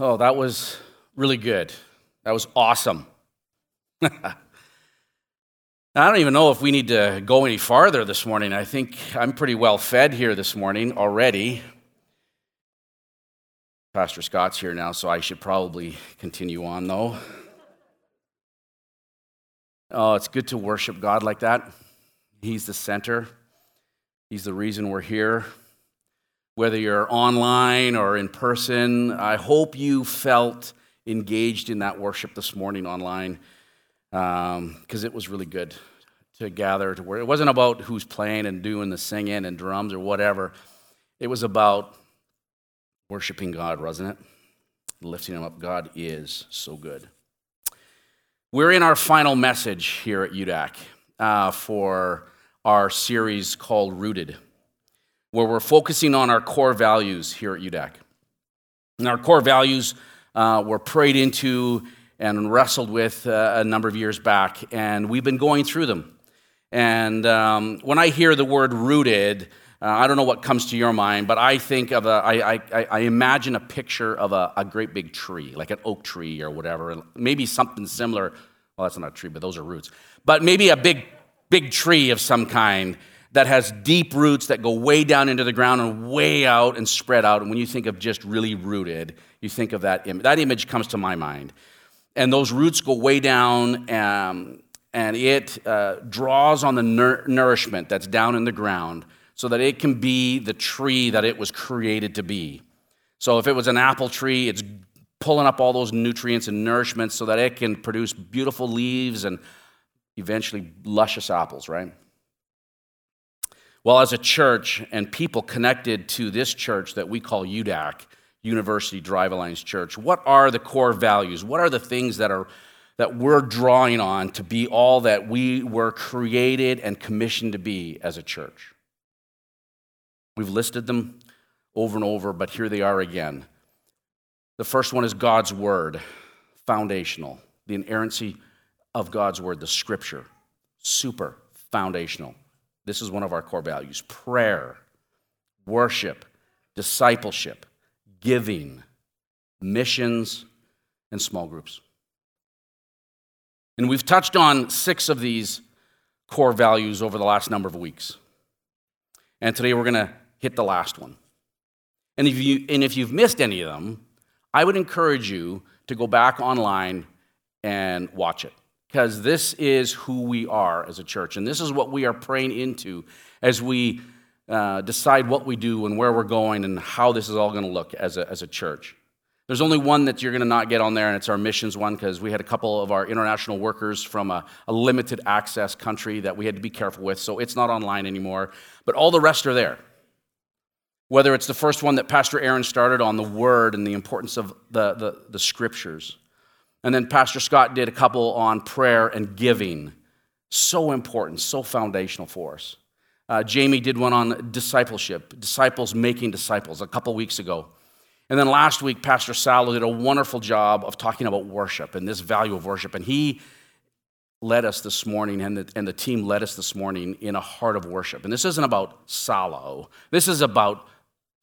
Oh, that was really good. That was awesome. I don't even know if we need to go any farther this morning. I think I'm pretty well fed here this morning already. Pastor Scott's here now, so I should probably continue on, though. Oh, it's good to worship God like that. He's the center, He's the reason we're here whether you're online or in person. I hope you felt engaged in that worship this morning online because um, it was really good to gather to where it wasn't about who's playing and doing the singing and drums or whatever. It was about worshiping God, wasn't it? Lifting Him up. God is so good. We're in our final message here at UDAC uh, for our series called Rooted where we're focusing on our core values here at UDAC. And our core values uh, were prayed into and wrestled with uh, a number of years back, and we've been going through them. And um, when I hear the word rooted, uh, I don't know what comes to your mind, but I think of a, I, I, I imagine a picture of a, a great big tree, like an oak tree or whatever, maybe something similar. Well, that's not a tree, but those are roots. But maybe a big, big tree of some kind that has deep roots that go way down into the ground and way out and spread out. And when you think of just really rooted, you think of that image. That image comes to my mind. And those roots go way down, um, and it uh, draws on the nourishment that's down in the ground so that it can be the tree that it was created to be. So if it was an apple tree, it's pulling up all those nutrients and nourishments so that it can produce beautiful leaves and eventually luscious apples, right? Well, as a church and people connected to this church that we call UDAC, University Drive Alliance Church, what are the core values? What are the things that are that we're drawing on to be all that we were created and commissioned to be as a church? We've listed them over and over, but here they are again. The first one is God's Word, foundational. The inerrancy of God's Word, the Scripture, super foundational. This is one of our core values prayer, worship, discipleship, giving, missions, and small groups. And we've touched on six of these core values over the last number of weeks. And today we're going to hit the last one. And if, you, and if you've missed any of them, I would encourage you to go back online and watch it because this is who we are as a church. And this is what we are praying into as we uh, decide what we do and where we're going and how this is all going to look as a, as a church. There's only one that you're going to not get on there, and it's our missions one because we had a couple of our international workers from a, a limited access country that we had to be careful with, so it's not online anymore. But all the rest are there. Whether it's the first one that Pastor Aaron started on the word and the importance of the, the, the scriptures, and then Pastor Scott did a couple on prayer and giving. So important, so foundational for us. Uh, Jamie did one on discipleship, disciples making disciples, a couple weeks ago. And then last week, Pastor Salo did a wonderful job of talking about worship and this value of worship. And he led us this morning, and the, and the team led us this morning in a heart of worship. And this isn't about Salo, this is about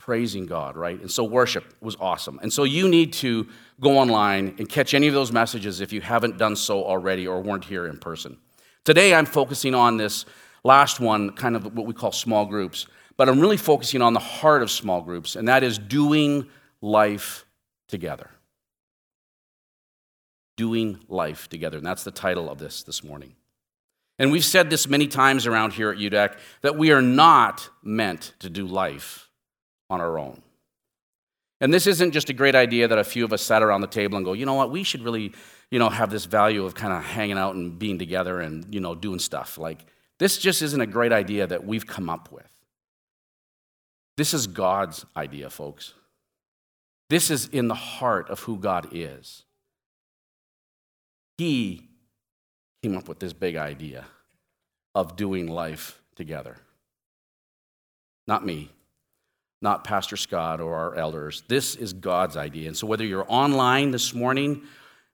praising God, right? And so worship was awesome. And so you need to go online and catch any of those messages if you haven't done so already or weren't here in person. Today I'm focusing on this last one, kind of what we call small groups, but I'm really focusing on the heart of small groups, and that is doing life together. Doing life together. And that's the title of this this morning. And we've said this many times around here at UDAC that we are not meant to do life on our own. And this isn't just a great idea that a few of us sat around the table and go, you know what, we should really, you know, have this value of kind of hanging out and being together and, you know, doing stuff. Like, this just isn't a great idea that we've come up with. This is God's idea, folks. This is in the heart of who God is. He came up with this big idea of doing life together. Not me, not Pastor Scott or our elders. This is God's idea. And so, whether you're online this morning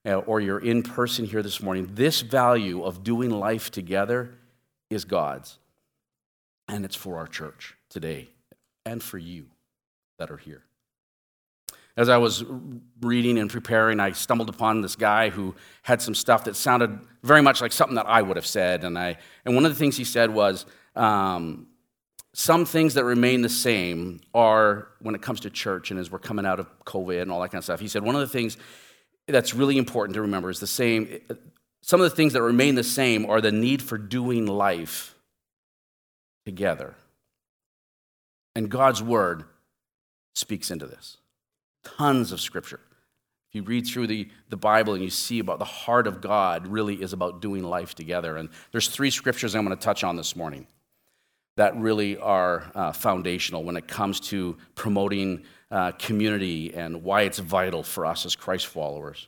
uh, or you're in person here this morning, this value of doing life together is God's. And it's for our church today and for you that are here. as I was reading and preparing, I stumbled upon this guy who had some stuff that sounded very much like something that I would have said. And, I, and one of the things he said was um, some things that remain the same are when it comes to church and as we're coming out of COVID and all that kind of stuff. He said one of the things that's really important to remember is the same. Some of the things that remain the same are the need for doing life together. And God's word speaks into this. Tons of scripture. If you read through the, the Bible and you see about the heart of God really is about doing life together. And there's three scriptures I'm going to touch on this morning that really are uh, foundational when it comes to promoting uh, community and why it's vital for us as Christ followers.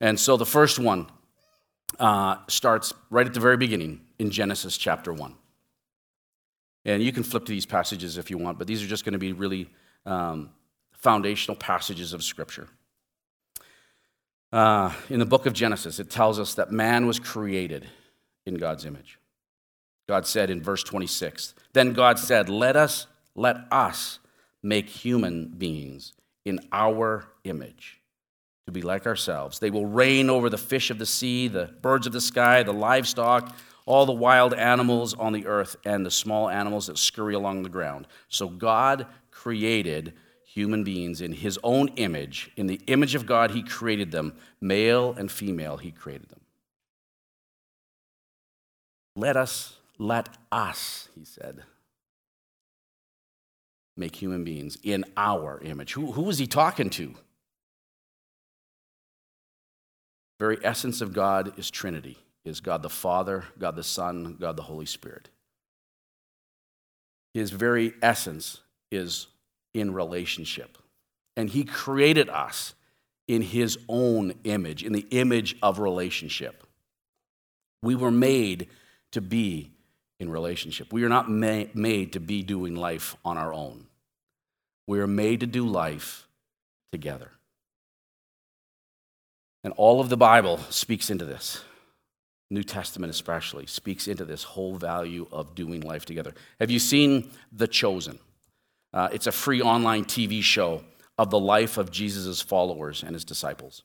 And so the first one uh, starts right at the very beginning in Genesis chapter 1. And you can flip to these passages if you want, but these are just going to be really um, foundational passages of Scripture. Uh, in the book of Genesis, it tells us that man was created in God's image. God said in verse 26, Then God said, Let us, let us make human beings in our image to be like ourselves. They will reign over the fish of the sea, the birds of the sky, the livestock, all the wild animals on the earth, and the small animals that scurry along the ground. So God created human beings in his own image. In the image of God, he created them. Male and female, he created them. Let us let us, he said, make human beings in our image. Who, who was he talking to? Very essence of God is Trinity, is God the Father, God the Son, God the Holy Spirit. His very essence is in relationship. And he created us in his own image, in the image of relationship. We were made to be in relationship. We are not ma- made to be doing life on our own. We are made to do life together. And all of the Bible speaks into this. New Testament, especially, speaks into this whole value of doing life together. Have you seen The Chosen? Uh, it's a free online TV show of the life of Jesus' followers and his disciples.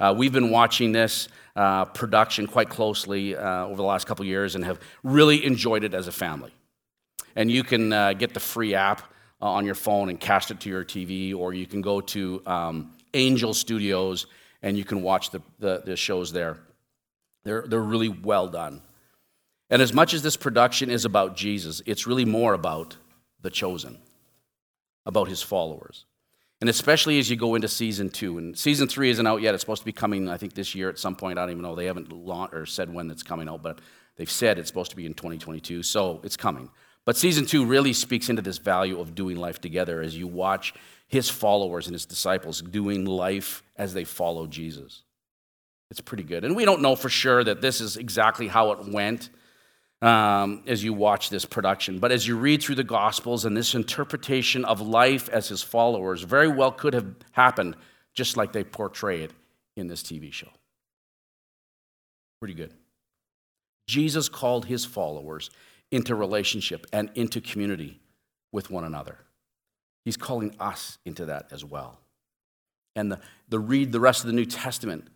Uh, we've been watching this uh, production quite closely uh, over the last couple years and have really enjoyed it as a family. And you can uh, get the free app uh, on your phone and cast it to your TV, or you can go to um, Angel Studios and you can watch the, the, the shows there. They're, they're really well done. And as much as this production is about Jesus, it's really more about the chosen, about his followers. And especially as you go into season two. And season three isn't out yet. It's supposed to be coming, I think, this year at some point. I don't even know. They haven't launched or said when it's coming out, but they've said it's supposed to be in 2022. So it's coming. But season two really speaks into this value of doing life together as you watch his followers and his disciples doing life as they follow Jesus. It's pretty good. And we don't know for sure that this is exactly how it went um, as you watch this production. But as you read through the Gospels and this interpretation of life as his followers, very well could have happened just like they portray it in this TV show. Pretty good. Jesus called his followers into relationship and into community with one another. He's calling us into that as well. And the, the read the rest of the New Testament,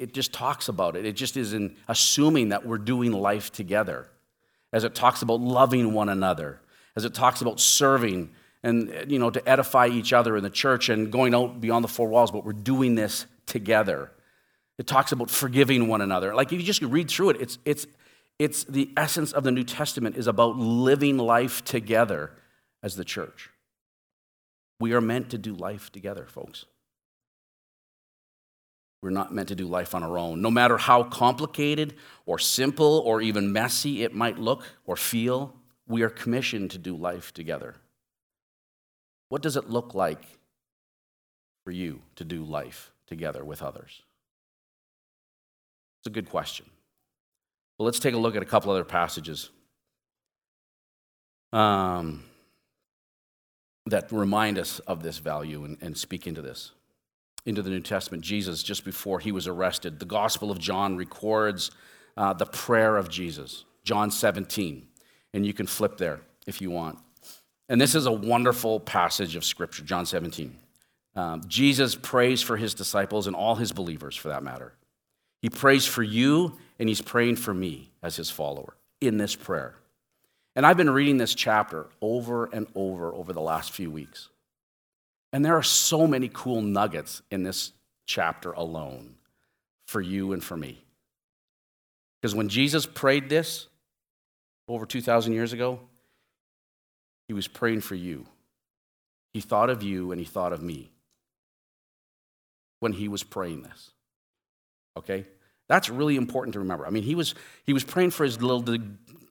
it just talks about it. It just is in assuming that we're doing life together. As it talks about loving one another, as it talks about serving and you know to edify each other in the church and going out beyond the four walls, but we're doing this together. It talks about forgiving one another. Like if you just read through it, it's it's it's the essence of the New Testament is about living life together as the church. We are meant to do life together, folks. We're not meant to do life on our own. No matter how complicated or simple or even messy it might look or feel, we are commissioned to do life together. What does it look like for you to do life together with others? It's a good question. Well, let's take a look at a couple other passages um, that remind us of this value and, and speak into this into the New Testament, Jesus, just before he was arrested. The Gospel of John records uh, the prayer of Jesus, John 17. And you can flip there if you want. And this is a wonderful passage of Scripture, John 17. Um, Jesus prays for his disciples and all his believers for that matter. He prays for you and he's praying for me as his follower in this prayer. And I've been reading this chapter over and over over the last few weeks. And there are so many cool nuggets in this chapter alone for you and for me. Because when Jesus prayed this over 2,000 years ago, he was praying for you. He thought of you and he thought of me when he was praying this. Okay? That's really important to remember. I mean, he was, he was praying for his little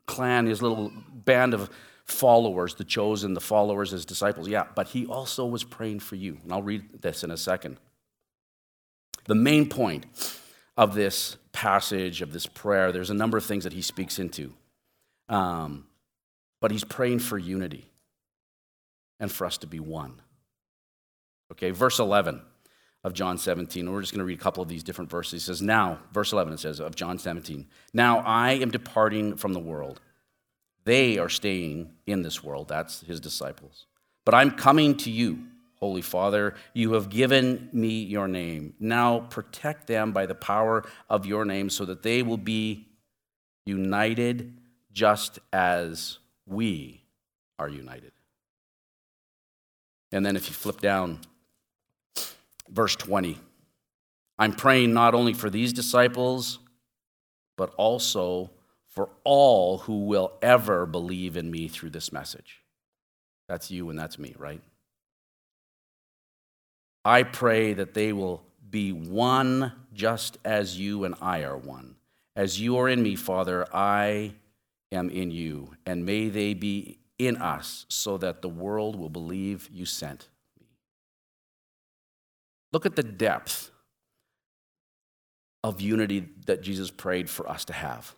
clan, his little band of followers, the chosen, the followers, his disciples. Yeah, but he also was praying for you. And I'll read this in a second. The main point of this passage, of this prayer, there's a number of things that he speaks into. Um, but he's praying for unity and for us to be one. Okay, verse 11 of John 17. We're just going to read a couple of these different verses. He says, Now, verse 11, it says of John 17, Now I am departing from the world. They are staying in this world. That's his disciples. But I'm coming to you, Holy Father. You have given me your name. Now protect them by the power of your name so that they will be united just as we are united. And then if you flip down verse 20. I'm praying not only for these disciples, but also for all who will ever believe in me through this message. That's you and that's me, right? I pray that they will be one just as you and I are one. As you are in me, Father, I am in you, and may they be in us so that the world will believe you sent me. Look at the depth of unity that Jesus prayed for us to have.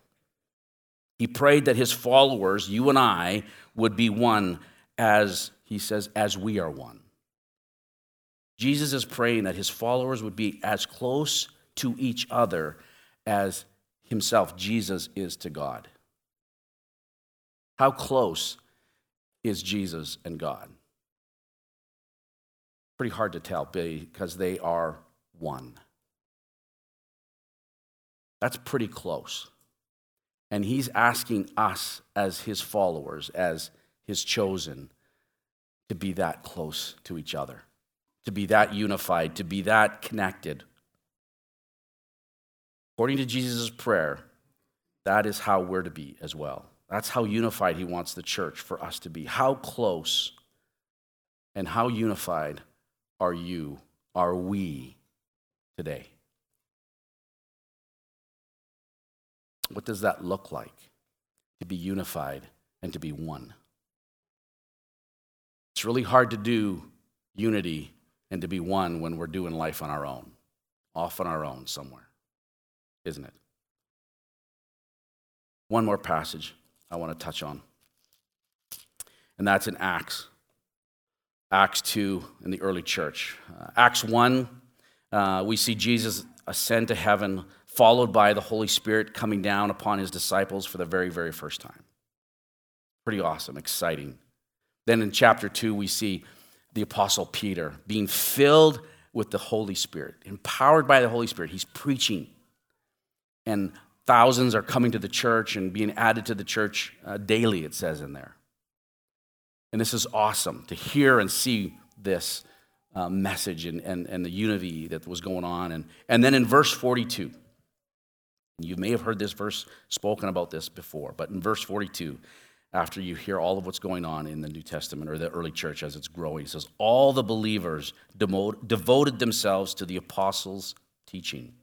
He prayed that his followers, you and I, would be one as, he says, as we are one. Jesus is praying that his followers would be as close to each other as himself, Jesus, is to God. How close is Jesus and God? pretty hard to tell because they are one. That's pretty close. And he's asking us as his followers, as his chosen, to be that close to each other, to be that unified, to be that connected. According to Jesus' prayer, that is how we're to be as well. That's how unified he wants the church for us to be. How close and how unified are you, are we today? What does that look like to be unified and to be one? It's really hard to do unity and to be one when we're doing life on our own, off on our own somewhere, isn't it? One more passage I want to touch on, and that's in Acts Acts 2 in the early church. Uh, Acts 1, uh, we see Jesus ascend to heaven, followed by the Holy Spirit coming down upon his disciples for the very, very first time. Pretty awesome, exciting. Then in chapter 2, we see the Apostle Peter being filled with the Holy Spirit, empowered by the Holy Spirit. He's preaching, and thousands are coming to the church and being added to the church uh, daily, it says in there. And this is awesome to hear and see this uh, message and, and, and the unity that was going on. And, and then in verse 42, you may have heard this verse spoken about this before, but in verse 42, after you hear all of what's going on in the New Testament or the early church as it's growing, it says, All the believers devoted themselves to the apostles' teaching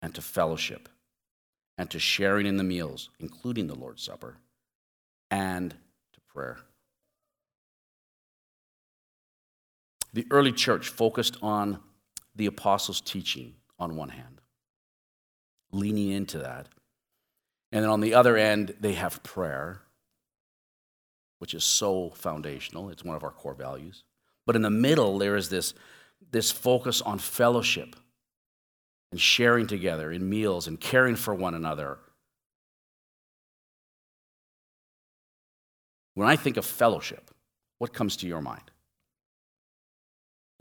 and to fellowship and to sharing in the meals, including the Lord's Supper, and to prayer. The early church focused on the apostles' teaching on one hand, leaning into that. And then on the other end, they have prayer, which is so foundational. It's one of our core values. But in the middle, there is this, this focus on fellowship and sharing together in meals and caring for one another. When I think of fellowship, what comes to your mind?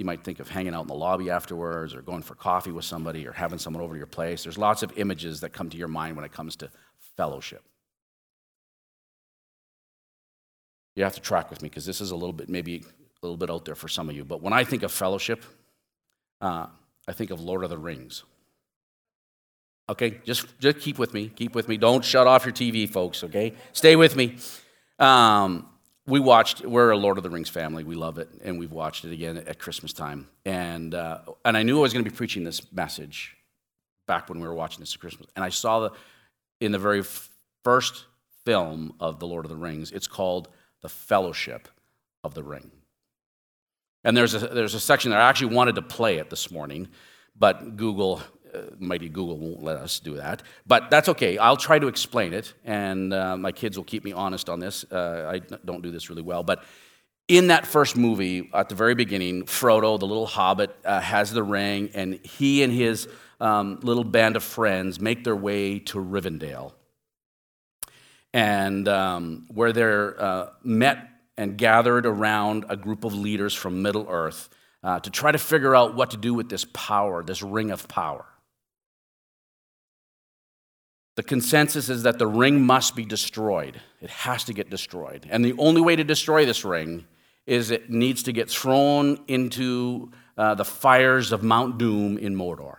You might think of hanging out in the lobby afterwards or going for coffee with somebody or having someone over to your place. There's lots of images that come to your mind when it comes to fellowship. You have to track with me because this is a little bit, maybe a little bit out there for some of you. But when I think of fellowship, uh, I think of Lord of the Rings. Okay, just, just keep with me. Keep with me. Don't shut off your TV, folks, okay? Stay with me. Um, we watched, we're a Lord of the Rings family. We love it. And we've watched it again at Christmas time. And, uh, and I knew I was going to be preaching this message back when we were watching this at Christmas. And I saw the, in the very first film of The Lord of the Rings, it's called The Fellowship of the Ring. And there's a, there's a section that I actually wanted to play it this morning, but Google, uh, mighty Google won't let us do that. But that's okay. I'll try to explain it, and uh, my kids will keep me honest on this. Uh, I don't do this really well. But in that first movie, at the very beginning, Frodo, the little hobbit, uh, has the ring, and he and his um, little band of friends make their way to Rivendell. And um, where they're uh, met and gathered around a group of leaders from Middle Earth uh, to try to figure out what to do with this power, this ring of power. The consensus is that the ring must be destroyed. It has to get destroyed. And the only way to destroy this ring is it needs to get thrown into uh, the fires of Mount Doom in Mordor.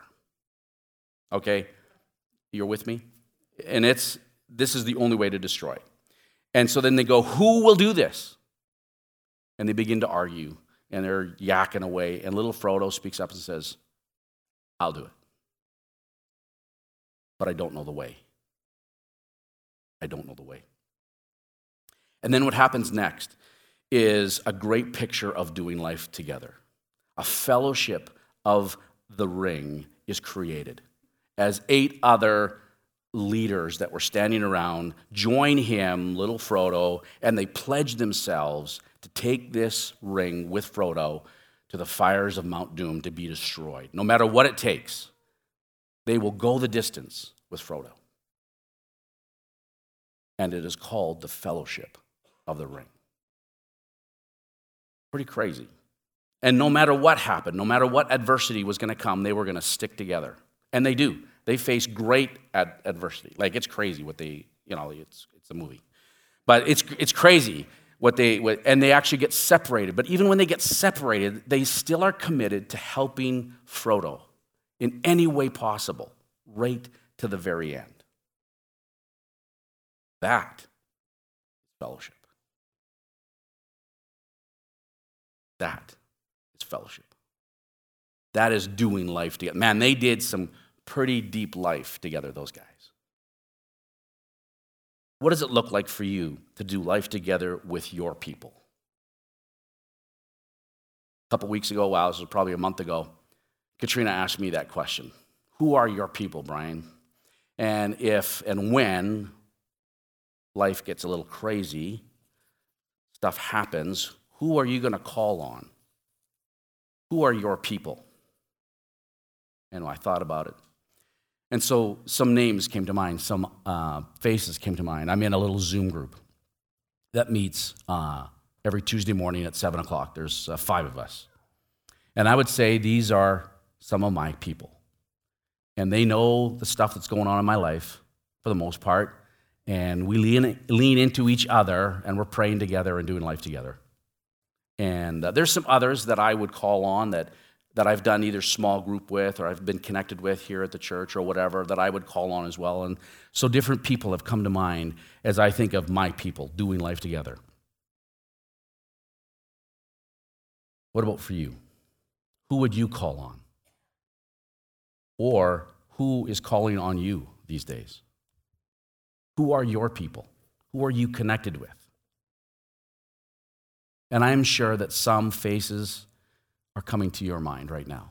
Okay? You're with me? And it's this is the only way to destroy. it. And so then they go, who will do this? and they begin to argue and they're yakking away. And little Frodo speaks up and says, I'll do it. But I don't know the way. I don't know the way. And then what happens next is a great picture of doing life together. A fellowship of the ring is created as eight other leaders that were standing around join him, little Frodo, and they pledge themselves to take this ring with Frodo to the fires of Mount Doom to be destroyed. No matter what it takes, they will go the distance with Frodo. And it is called the Fellowship of the Ring. Pretty crazy. And no matter what happened, no matter what adversity was going to come, they were going to stick together. And they do. They face great ad- adversity. Like it's crazy what they, you know, it's, it's a movie. But it's, it's crazy what they, what, and they actually get separated. But even when they get separated, they still are committed to helping Frodo in any way possible, right to the very end. That is fellowship. That is fellowship. That is doing life together. Man, they did some pretty deep life together, those guys. What does it look like for you to do life together with your people? A couple weeks ago, wow, this was probably a month ago, Katrina asked me that question Who are your people, Brian? And if and when life gets a little crazy, stuff happens, who are you going to call on? Who are your people? And I thought about it. And so some names came to mind, some uh, faces came to mind. I'm in a little Zoom group that meets uh, every Tuesday morning at 7 o'clock. There's uh, five of us. And I would say these are some of my people. And they know the stuff that's going on in my life for the most part. And we lean, lean into each other and we're praying together and doing life together. And uh, there's some others that I would call on that that I've done either small group with or I've been connected with here at the church or whatever that I would call on as well. And so different people have come to mind as I think of my people doing life together. What about for you? Who would you call on? Or who is calling on you these days? Who are your people? Who are you connected with? And I'm sure that some faces are coming to your mind right now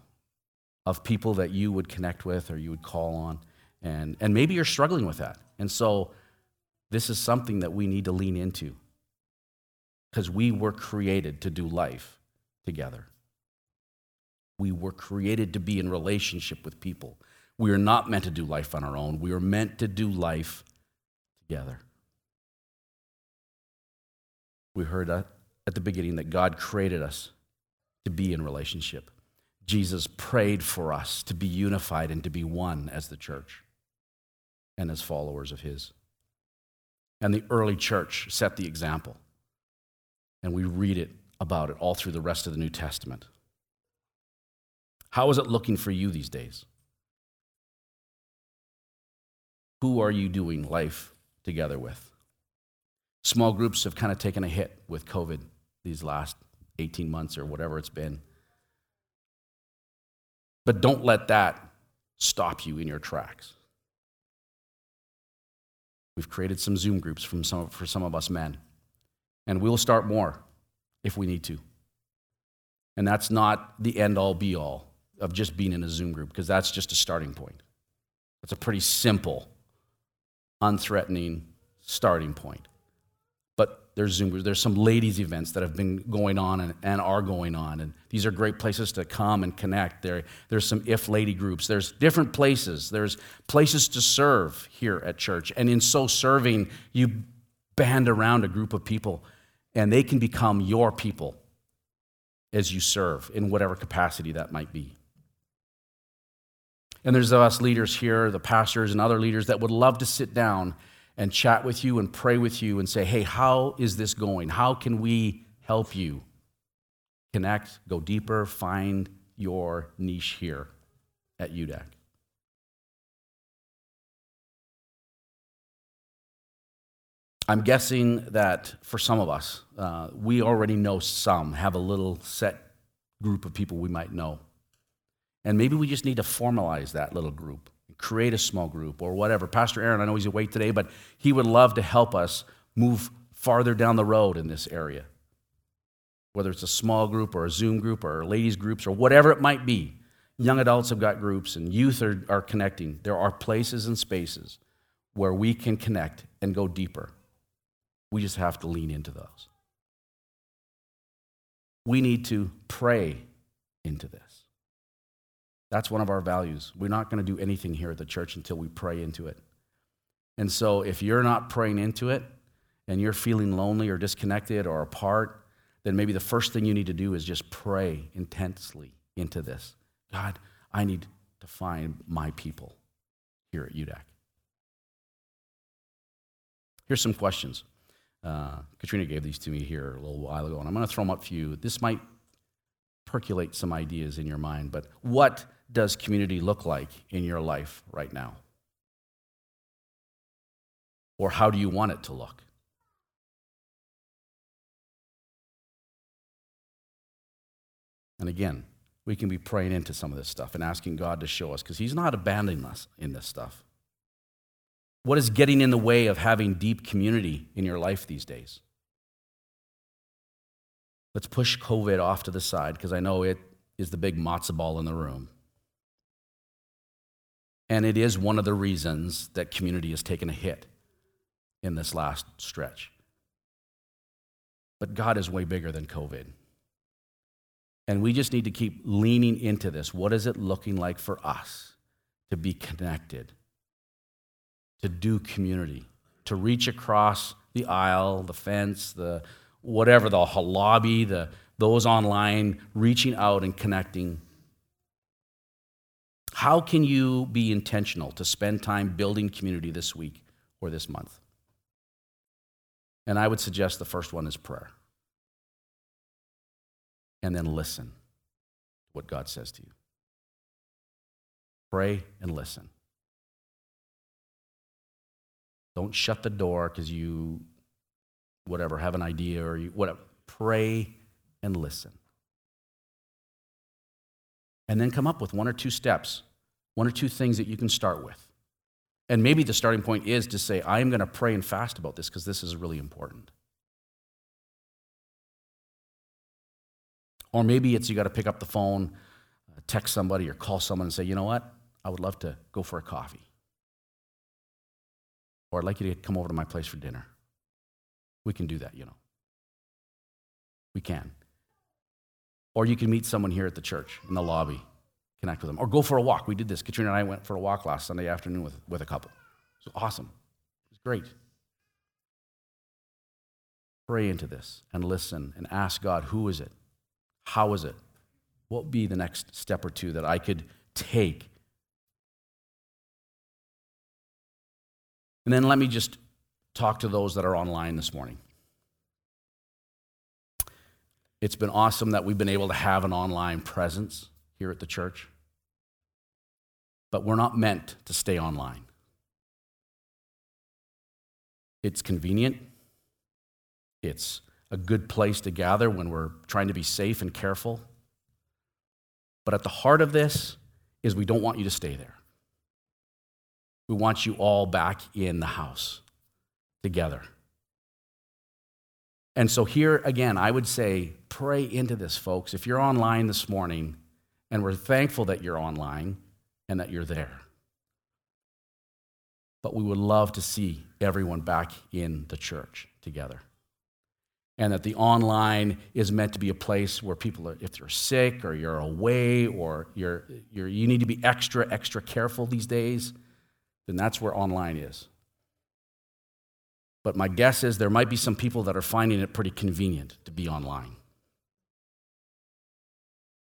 of people that you would connect with or you would call on. And, and maybe you're struggling with that. And so this is something that we need to lean into because we were created to do life together. We were created to be in relationship with people. We are not meant to do life on our own. We are meant to do life together. We heard at the beginning that God created us to be in relationship. Jesus prayed for us to be unified and to be one as the church and as followers of His. And the early church set the example. And we read it about it all through the rest of the New Testament. How is it looking for you these days? Who are you doing life together with? Small groups have kind of taken a hit with COVID these last 18 months or whatever it's been. But don't let that stop you in your tracks. We've created some Zoom groups from some, for some of us men, and we'll start more if we need to. And that's not the end all be all of just being in a Zoom group, because that's just a starting point. It's a pretty simple, unthreatening starting point But there's Zoom, groups. there's some ladies' events that have been going on and, and, are going on. And these are great places to come and connect. There, there's some if lady groups. There's different places. There's places to serve here at church. And in so serving, you band around a group of people, and they can become your people as you serve in whatever capacity that might be. And there's us leaders here, the pastors and other leaders that would love to sit down and chat with you and pray with you and say, hey, how is this going? How can we help you connect, go deeper, find your niche here at UDAC? I'm guessing that for some of us, uh, we already know some, have a little set group of people we might know. And maybe we just need to formalize that little group create a small group or whatever. Pastor Aaron, I know he's away today, but he would love to help us move farther down the road in this area. Whether it's a small group or a Zoom group or ladies' groups or whatever it might be. Young adults have got groups and youth are, are connecting. There are places and spaces where we can connect and go deeper. We just have to lean into those. We need to pray into this. That's one of our values. We're not going to do anything here at the church until we pray into it. And so if you're not praying into it and you're feeling lonely or disconnected or apart, then maybe the first thing you need to do is just pray intensely into this. God, I need to find my people here at UDAC. Here's some questions. Uh, Katrina gave these to me here a little while ago, and I'm going to throw them up for you. This might percolate some ideas in your mind, but what does community look like in your life right now? Or how do you want it to look? And again, we can be praying into some of this stuff and asking God to show us because He's not abandoning us in this stuff. What is getting in the way of having deep community in your life these days? Let's push COVID off to the side because I know it is the big matzo ball in the room. And it is one of the reasons that community has taken a hit in this last stretch. But God is way bigger than COVID. And we just need to keep leaning into this. What is it looking like for us to be connected, to do community, to reach across the aisle, the fence, the whatever, the lobby, the, those online, reaching out and connecting how can you be intentional to spend time building community this week or this month? And I would suggest the first one is prayer. And then listen to what God says to you. Pray and listen. Don't shut the door because you, whatever, have an idea or you, whatever. Pray and listen and then come up with one or two steps, one or two things that you can start with. And maybe the starting point is to say, I am going to pray and fast about this because this is really important. Or maybe it's you got to pick up the phone, uh, text somebody, or call someone and say, you know what? I would love to go for a coffee. Or I'd like you to come over to my place for dinner. We can do that, you know. We can. Or you can meet someone here at the church in the lobby, connect with them. Or go for a walk. We did this. Katrina and I went for a walk last Sunday afternoon with, with a couple. It was awesome. It was great. Pray into this and listen and ask God, who is it? How is it? What would be the next step or two that I could take? And then let me just talk to those that are online this morning. It's been awesome that we've been able to have an online presence here at the church. But we're not meant to stay online. It's convenient. It's a good place to gather when we're trying to be safe and careful. But at the heart of this is we don't want you to stay there. We want you all back in the house together. And so, here again, I would say pray into this, folks. If you're online this morning, and we're thankful that you're online and that you're there. But we would love to see everyone back in the church together. And that the online is meant to be a place where people, are, if you're sick or you're away or you're, you're, you need to be extra, extra careful these days, then that's where online is. But my guess is there might be some people that are finding it pretty convenient to be online.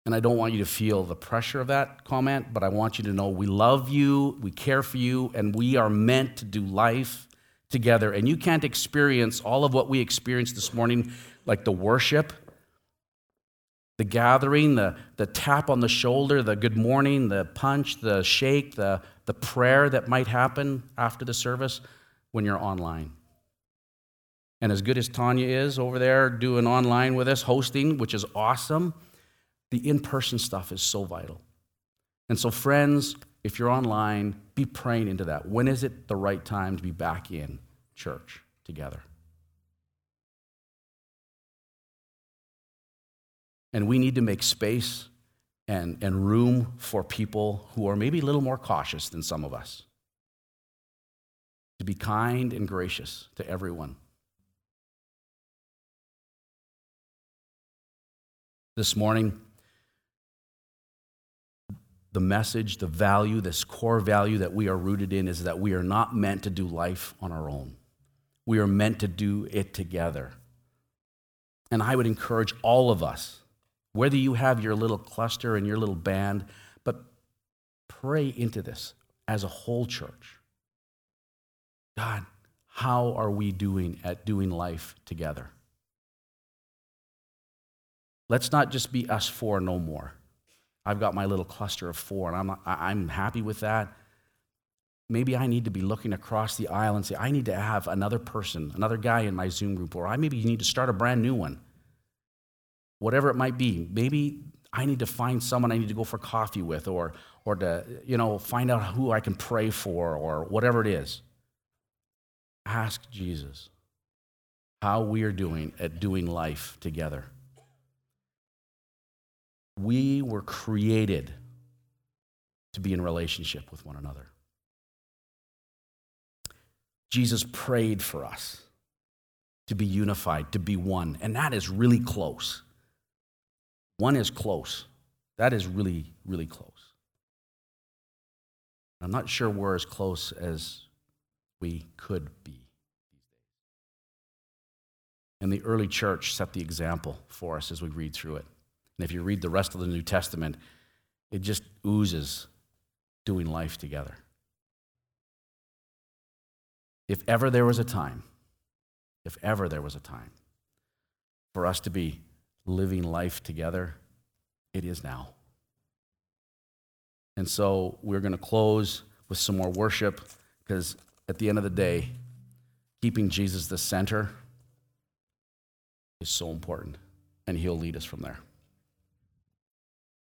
And I don't want you to feel the pressure of that comment, but I want you to know we love you, we care for you, and we are meant to do life together. And you can't experience all of what we experienced this morning, like the worship, the gathering, the, the tap on the shoulder, the good morning, the punch, the shake, the, the prayer that might happen after the service when you're online. And as good as Tanya is over there doing online with us, hosting, which is awesome, the in person stuff is so vital. And so, friends, if you're online, be praying into that. When is it the right time to be back in church together? And we need to make space and, and room for people who are maybe a little more cautious than some of us. To be kind and gracious to everyone. This morning, the message, the value, this core value that we are rooted in is that we are not meant to do life on our own. We are meant to do it together. And I would encourage all of us, whether you have your little cluster and your little band, but pray into this as a whole church. God, how are we doing at doing life together? Let's not just be us four no more. I've got my little cluster of four, and I'm, I'm happy with that. Maybe I need to be looking across the aisle and say, I need to have another person, another guy in my Zoom group, or I maybe need to start a brand new one. Whatever it might be. Maybe I need to find someone I need to go for coffee with, or, or to you know, find out who I can pray for, or whatever it is. Ask Jesus how we are doing at doing life together. We were created to be in relationship with one another. Jesus prayed for us to be unified, to be one, and that is really close. One is close. That is really, really close. I'm not sure we're as close as we could be. And the early church set the example for us as we read through it. And if you read the rest of the New Testament, it just oozes doing life together. If ever there was a time, if ever there was a time for us to be living life together, it is now. And so we're going to close with some more worship because at the end of the day, keeping Jesus the center is so important, and He'll lead us from there.